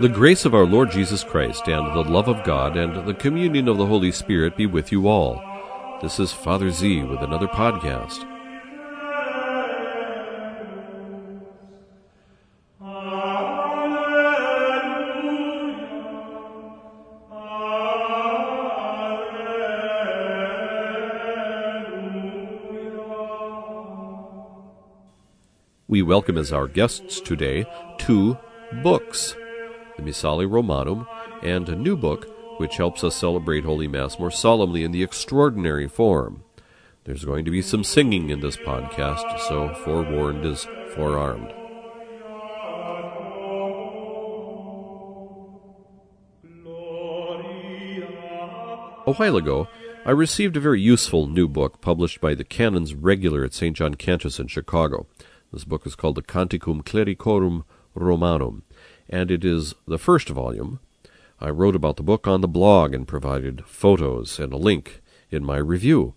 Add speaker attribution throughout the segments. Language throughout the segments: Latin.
Speaker 1: The grace of our Lord Jesus Christ and the love of God and the communion of the Holy Spirit be with you all. This is Father Z with another podcast. We welcome as our guests today two books the Missale Romanum and a new book which helps us celebrate Holy Mass more solemnly in the extraordinary form. There's going to be some singing in this podcast, so forewarned is forearmed. A while ago, I received a very useful new book published by the Canons Regular at St. John Cantus in Chicago. This book is called the Canticum Clericorum Romanum, and it is the first volume. I wrote about the book on the blog and provided photos and a link in my review.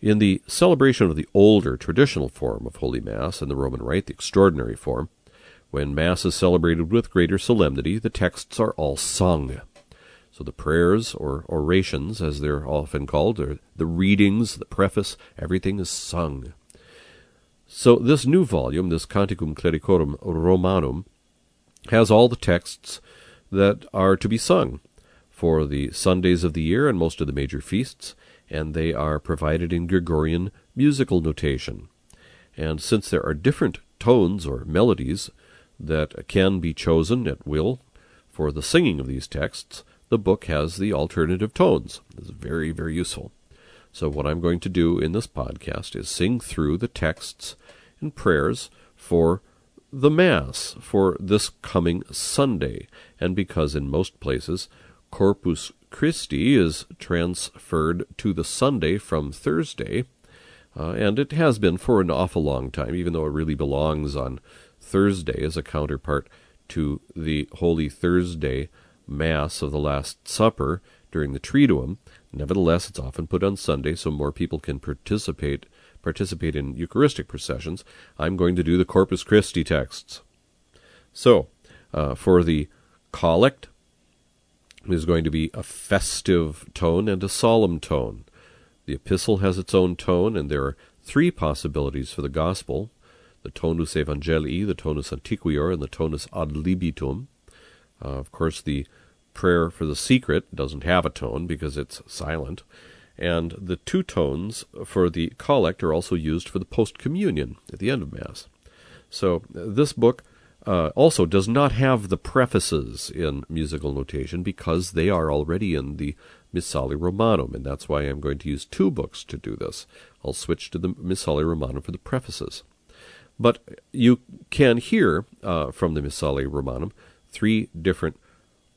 Speaker 1: In the celebration of the older traditional form of Holy Mass in the Roman Rite, the extraordinary form, when Mass is celebrated with greater solemnity, the texts are all sung. So the prayers or orations, as they're often called, or the readings, the preface, everything is sung. So this new volume, this Canticum Clericorum Romanum, has all the texts that are to be sung for the Sundays of the year and most of the major feasts, and they are provided in Gregorian musical notation. And since there are different tones or melodies that can be chosen at will for the singing of these texts, the book has the alternative tones. It's very, very useful. So, what I'm going to do in this podcast is sing through the texts and prayers for the Mass for this coming Sunday. And because in most places Corpus Christi is transferred to the Sunday from Thursday, uh, and it has been for an awful long time, even though it really belongs on Thursday as a counterpart to the Holy Thursday Mass of the Last Supper during the Triduum. Nevertheless, it's often put on Sunday so more people can participate participate in Eucharistic processions. I'm going to do the Corpus Christi texts. So, uh, for the collect, is going to be a festive tone and a solemn tone. The epistle has its own tone, and there are three possibilities for the gospel the tonus evangelii, the tonus antiquior, and the tonus ad libitum. Uh, of course, the prayer for the secret doesn't have a tone because it's silent. And the two tones for the collect are also used for the post communion at the end of Mass. So this book uh, also does not have the prefaces in musical notation because they are already in the Missale Romanum, and that's why I'm going to use two books to do this. I'll switch to the Missale Romanum for the prefaces. But you can hear uh, from the Missale Romanum three different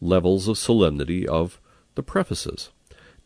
Speaker 1: levels of solemnity of the prefaces.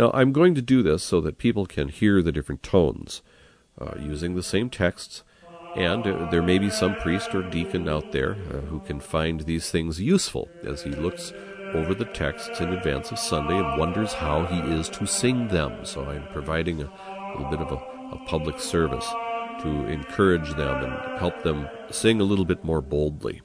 Speaker 1: Now, I'm going to do this so that people can hear the different tones uh, using the same texts, and uh, there may be some priest or deacon out there uh, who can find these things useful as he looks over the texts in advance of Sunday and wonders how he is to sing them. So I'm providing a little bit of a, a public service to encourage them and help them sing a little bit more boldly.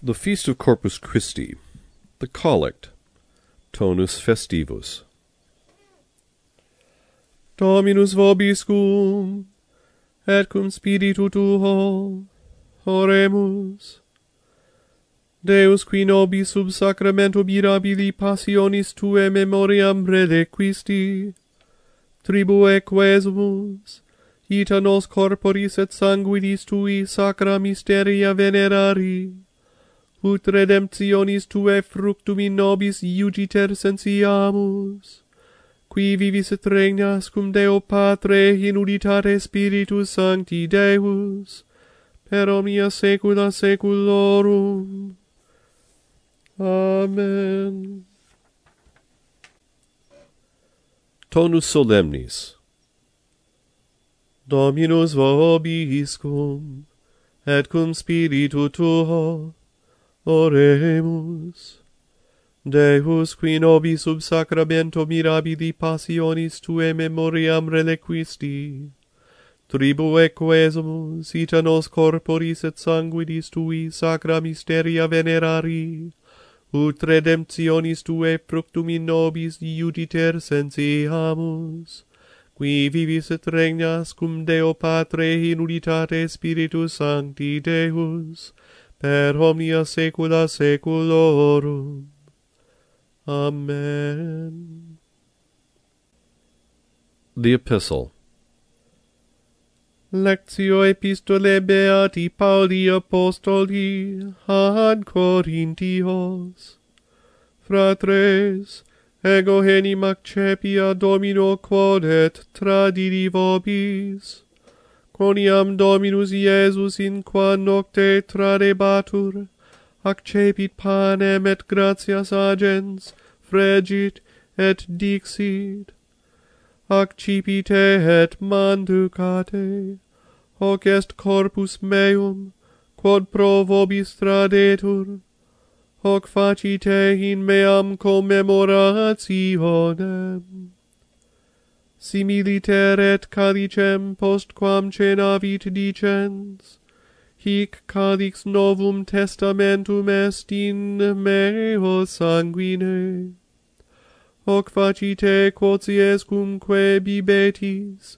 Speaker 1: The Feast of Corpus Christi, the Collect, Tonus Festivus.
Speaker 2: Dominus vobiscum, et cum spiritu tuo, oremus. Deus qui nobis sub sacramento mirabili passionis tue memoriam redequisti, tribue quesumus, ita nos corporis et sanguinis tui sacra mysteria venerari, ut redemptionis tuae fructum in nobis iugiter sensiamus. Qui vivis et regnas cum Deo Patre in unitate Spiritus Sancti Deus, per omnia saecula saeculorum. Amen.
Speaker 1: Tonus solemnis
Speaker 2: Dominus vobiscum, et cum spiritu tuo, Oremus. Deus qui nobis sub sacramento mirabili passionis tue memoriam reliquisti, tribue quesumus, ita nos corporis et sanguinis tui sacra mysteria venerari, ut redemptionis tue fructum in nobis iuditer sensiamus, qui vivis et regnas cum Deo Patre in unitate Spiritus Sancti Deus, per omnia saecula saeculorum. Amen.
Speaker 1: The Epistle
Speaker 2: Lectio epistole beati Pauli apostoli ad Corintios. Fratres, ego enim accepia domino quod et tradidi vobis quoniam Dominus Iesus in qua nocte tradebatur, accepit panem et gratias agens, fregit et dixit. Accipite et manducate, hoc est corpus meum, quod pro vobis tradetur, hoc facite in meam commemorationem similiter et calicem postquam cenavit dicens, hic calix novum testamentum est in meo sanguine. Hoc facite quoties cumque bibetis,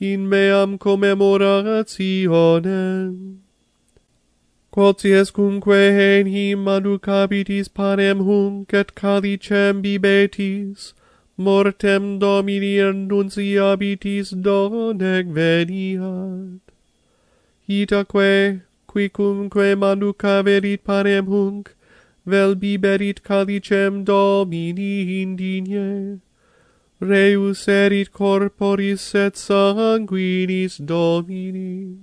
Speaker 2: in meam commemorationem. Quoties cumque hen him aducabitis parem hunc et calicem bibetis, mortem Domini annunciabitis donec veniat. Itaque, quicumque manuca verit parem hunc, vel biberit calicem Domini indigne. Reus erit corporis et sanguinis Domini.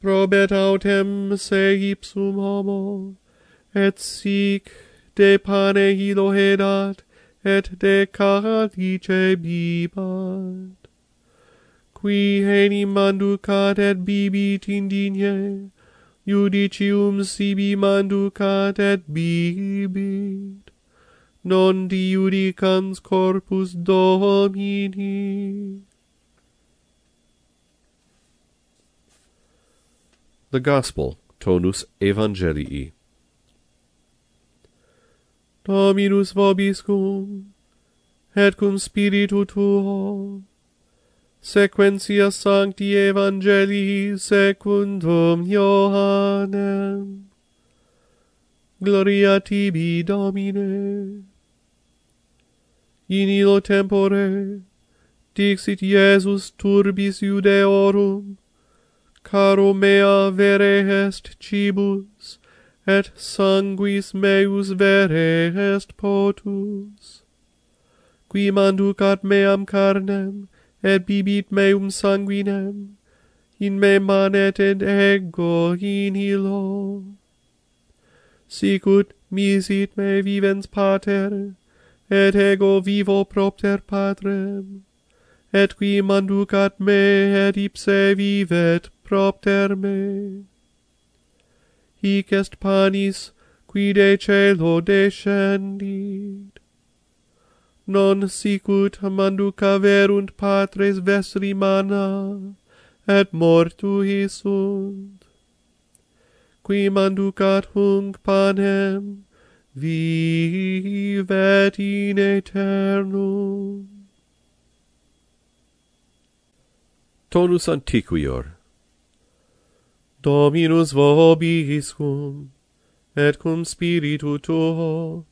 Speaker 2: Probet autem se ipsum homo, et sic de pane hilo hedat, et de caradice bibat. Qui enim manducat et bibit indigne, judicium sibi manducat et bibit. Non diudicans corpus Domini.
Speaker 1: The Gospel, Tonus Evangelii,
Speaker 2: Dominus vobiscum, et cum spiritu tuo, sequentia sancti evangelii secundum Johannem. Gloria tibi, Domine. In illo tempore, dixit Iesus turbis Judeorum, caro mea vere est cibus, et sanguis meus vere est potus. Qui manducat meam carnem, et bibit meum sanguinem, in me manet et ego in hilo. Sicut misit me vivens pater, et ego vivo propter patrem, et qui manducat me et ipse vivet propter me hic est panis, qui de celo descendit. Non sicut manduca verunt patres vestri mana, et mortui sunt. Qui manducat hunc panem, vivet in aeternum.
Speaker 1: Tonus antiquior
Speaker 2: Dominus vobiscum, et cum spiritu tuo,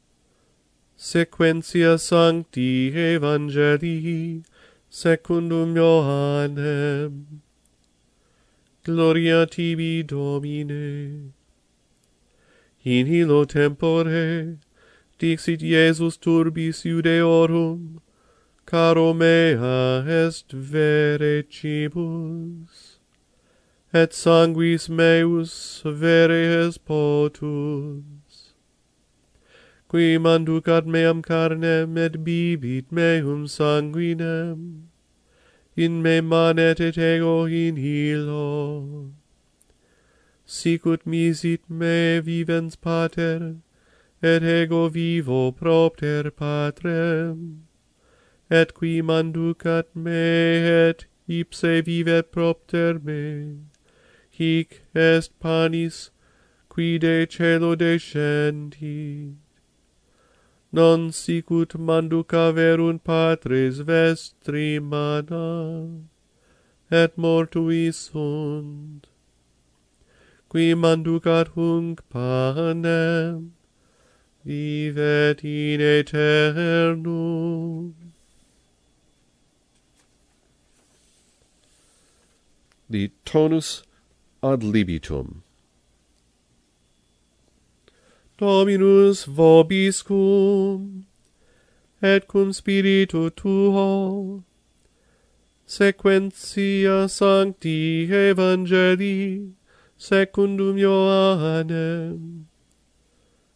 Speaker 2: sequentia sancti evangelii, secundum Ioannem. Gloria tibi, Domine. In hilo tempore, dixit Iesus turbis iudeorum, caro mea est vere cibus et sanguis meus vere potus. Qui manducat meam carnem et bibit meum sanguinem, in me manet et ego in hilo. Sicut misit me vivens pater, et ego vivo propter patrem, et qui manducat me et ipse vivet propter me hic est panis, qui de celo descendit. Non sicut manduca verunt patres vestri mana, et mortui sunt. Qui manducat hunc panem, vivet in aeternum.
Speaker 1: The tonus ad libitum.
Speaker 2: Dominus vobiscum, et cum spiritu tuo, sequentia sancti evangelii, secundum Ioannem.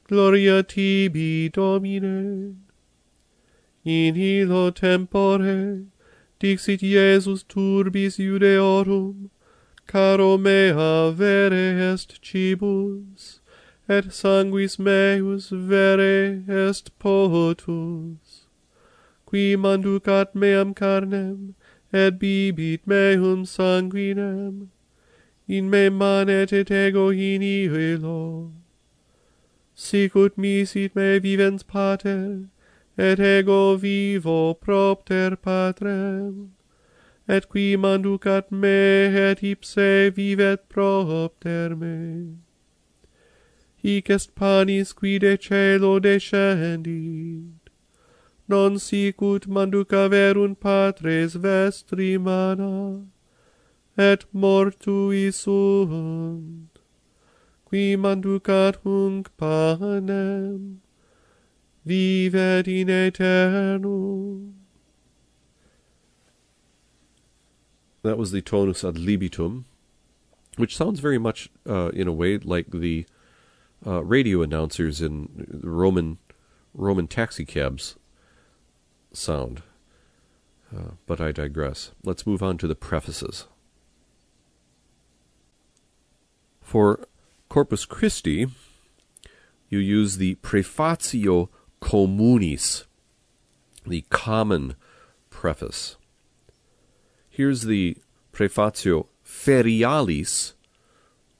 Speaker 2: Gloria tibi, Domine. In illo tempore, dixit Iesus turbis Judeorum, Caro mea vere est cibus, et sanguis meus vere est potus. Qui manducat meam carnem, et bibit meum sanguinem, in me manet et ego in illo. Sic ut misit me vivens pater, et ego vivo propter patrem et qui manducat me, et ipse vivet propter me. Hic est panis qui de celo descendit, non sicut manduca verunt patres vestri mana, et mortui sunt, qui manducat hunc panem, vivet in aeternum.
Speaker 1: That was the tonus ad libitum, which sounds very much, uh, in a way, like the uh, radio announcers in Roman Roman taxicabs sound. Uh, but I digress. Let's move on to the prefaces. For Corpus Christi, you use the Prefatio Communis, the common preface. Here's the Prefatio Ferialis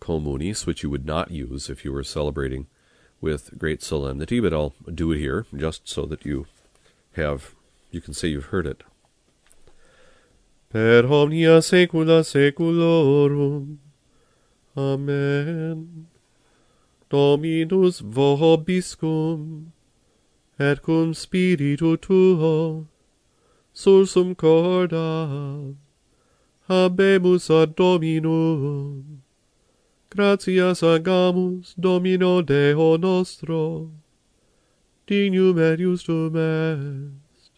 Speaker 1: Communis, which you would not use if you were celebrating with great solemnity, but I'll do it here just so that you have, you can say you've heard it.
Speaker 2: Per omnia saecula saeculorum. Amen. Dominus vobiscum, et cum spiritu tuo, sursum corda, habemus ad Dominum. Gratias agamus Domino Deo nostro, dignum et justum est.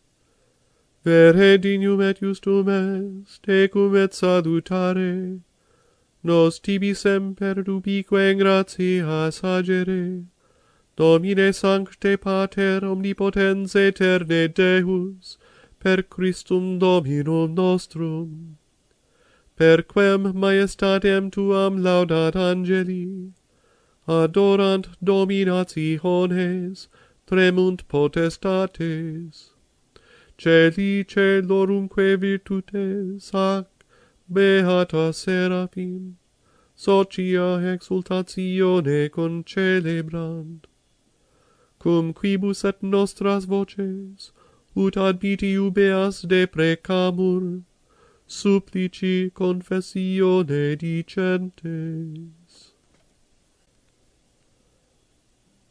Speaker 2: Vere dignum et justum est, tecum et salutare, nos tibi semper dubique in gratia sagere, Domine Sancte Pater omnipotens eterne Deus, per Christum Dominum nostrum per quem maestatem tuam laudat angeli, adorant dominationes, tremunt potestates. Celi celorumque virtutes ac beata seraphim, socia exultatione concelebrant. Cum quibus et nostras voces, ut ad beas deprecamur, supplici confessione dicentes.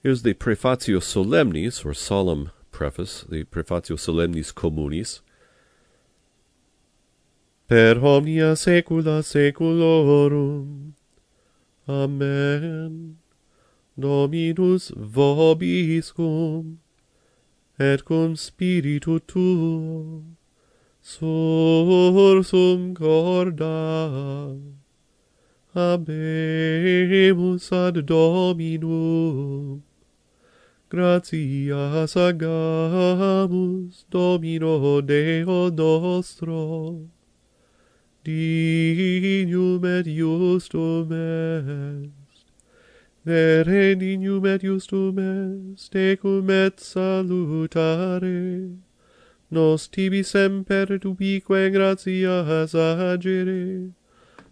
Speaker 1: Here's the Prefatio Solemnis, or Solemn Preface, the Prefatio Solemnis Communis.
Speaker 2: Per omnia saecula saeculorum. Amen. Dominus vobiscum, et cum spiritu tuo sursum corda habemus ad dominum. Gratias agamus domino deo nostro. Dignum et justum est. Vere dignum et justum est ecum et salutare nos tibi semper dubique gratias agere.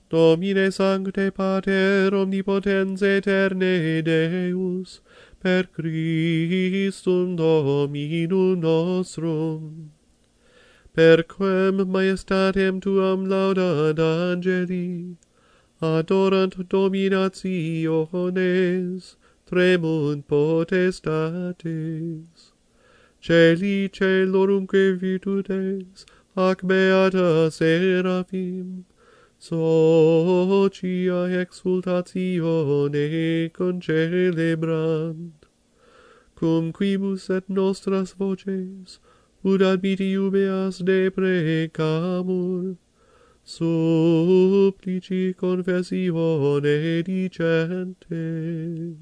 Speaker 2: Domine sancte Pater omnipotens eterne Deus, per Christum Dominum nostrum. Per quem majestatem tuam laudat angeli, adorant dominationes, tremunt potestates. Celi celorumque virtutes, ac beata seraphim, socia exultatione concelebrant. Cum quibus et nostras voces, ud admiti ubeas deprecamur, supplici confessione dicentes.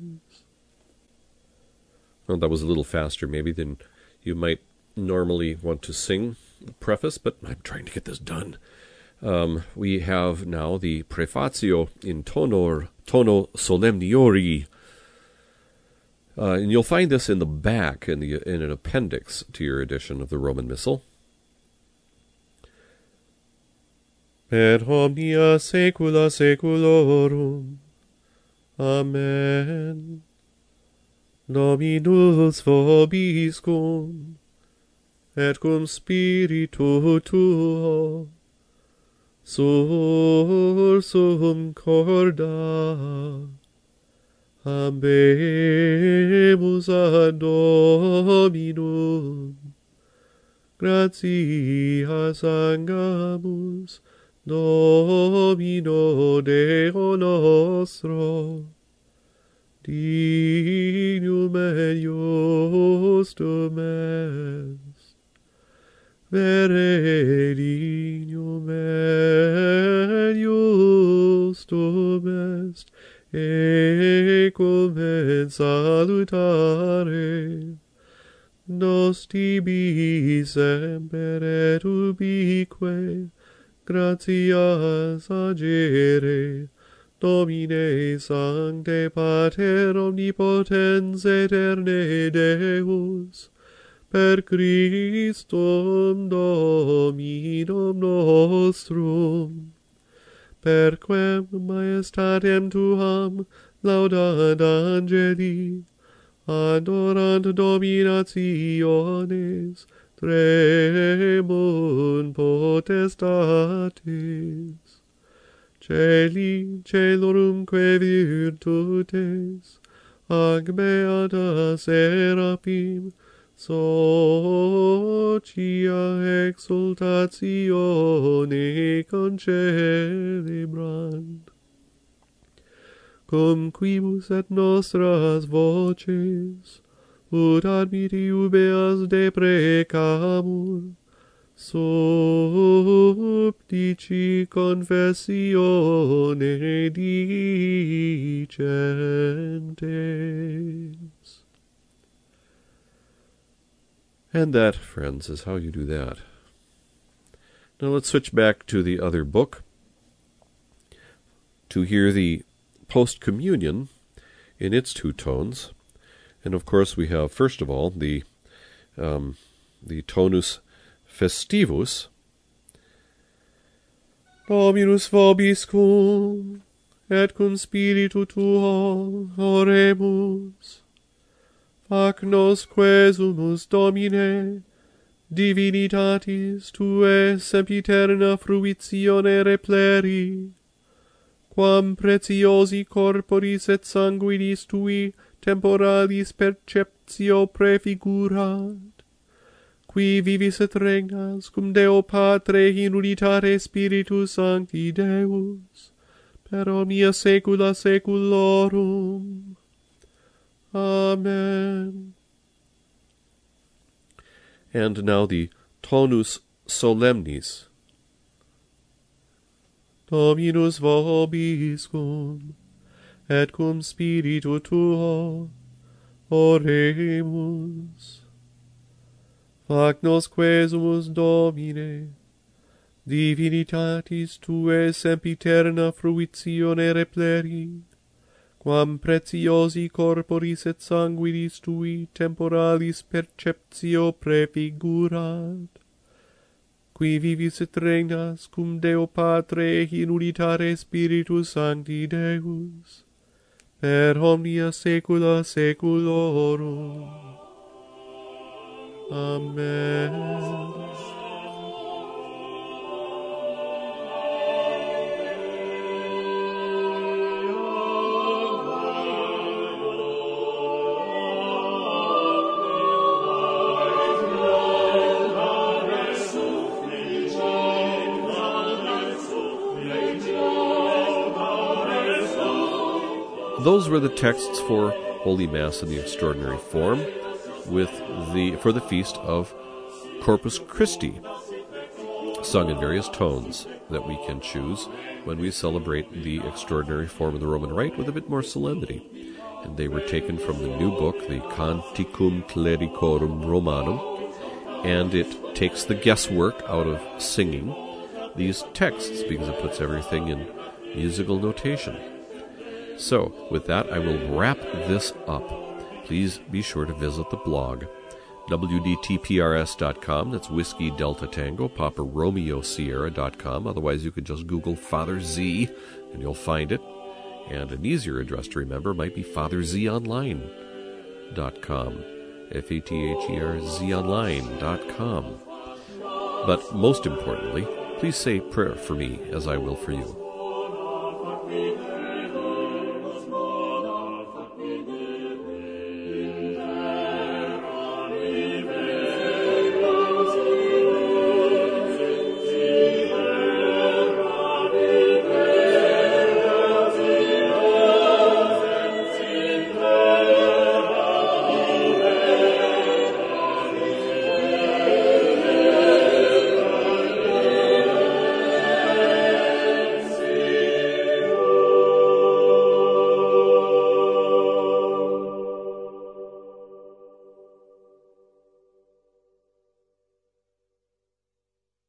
Speaker 1: Well, that was a little faster maybe than you might normally want to sing preface, but I'm trying to get this done. Um, we have now the prefatio in tonor, tono solemniori. Uh, and you'll find this in the back in the in an appendix to your edition of the Roman Missal.
Speaker 2: et omnia saecula saeculorum. Amen. Dominus vobiscum, et cum spiritu tuo, sursum corda, habemus ad Dominum, gratia angamus, Domino Deo nostro, dignum eiostum est, vere dignum eiostum est, ecum et salutare, nos tibi semper et ubique, gratias agere, Domine sancte pater omnipotens aeterne Deus, per Christum Dominum nostrum, per quem maestatem tuam laudat angeli, adorant dominationes, tremum potestatis. Celi celorumque virtutes, ac beata Serapim, socia exultatione concelebrant. Cum quibus et nostras voces, ut admiti ubeas deprecamur, supplici confessione dicentes.
Speaker 1: And that, friends, is how you do that. Now let's switch back to the other book to hear the post communion in its two tones. And of course, we have first of all the um, the tonus festivus,
Speaker 2: Dominus vobiscum, et cum spiritu tuo oremus. Fac nos quesumus Domine, divinitatis tuae sempiterna fruitione repleri, quam preciosi corporis et sanguinis Tui temporalis perceptio prefigurat, qui vivis et regnas, cum Deo Patre in unitate Spiritus Sancti Deus, per omnia saecula saeculorum. Amen.
Speaker 1: And now the tonus solemnis.
Speaker 2: Dominus vobiscum, et cum spiritu tuo, oremus. Ac nos quesumus Domine, divinitatis Tuae sempiterna fruitione repleri, quam preciosi corporis et sanguinis Tui temporalis perceptio prefigurat, qui vivis et regnas cum Deo Patre in unitare Spiritus Sancti Deus, per omnia saecula saeculorum. Amen.
Speaker 1: Those were the texts for Holy Mass in the extraordinary form with the for the feast of Corpus Christi, sung in various tones that we can choose when we celebrate the extraordinary form of the Roman Rite with a bit more solemnity. And they were taken from the new book, the Canticum Clericorum Romanum, and it takes the guesswork out of singing these texts because it puts everything in musical notation. So, with that, I will wrap this up. Please be sure to visit the blog, wdtprs.com. That's Whiskey Delta Tango, Papa Romeo Sierra.com. Otherwise, you could just Google Father Z and you'll find it. And an easier address to remember might be FatherZOnline.com. F A T H E R Z Online.com. But most importantly, please say prayer for me as I will for you.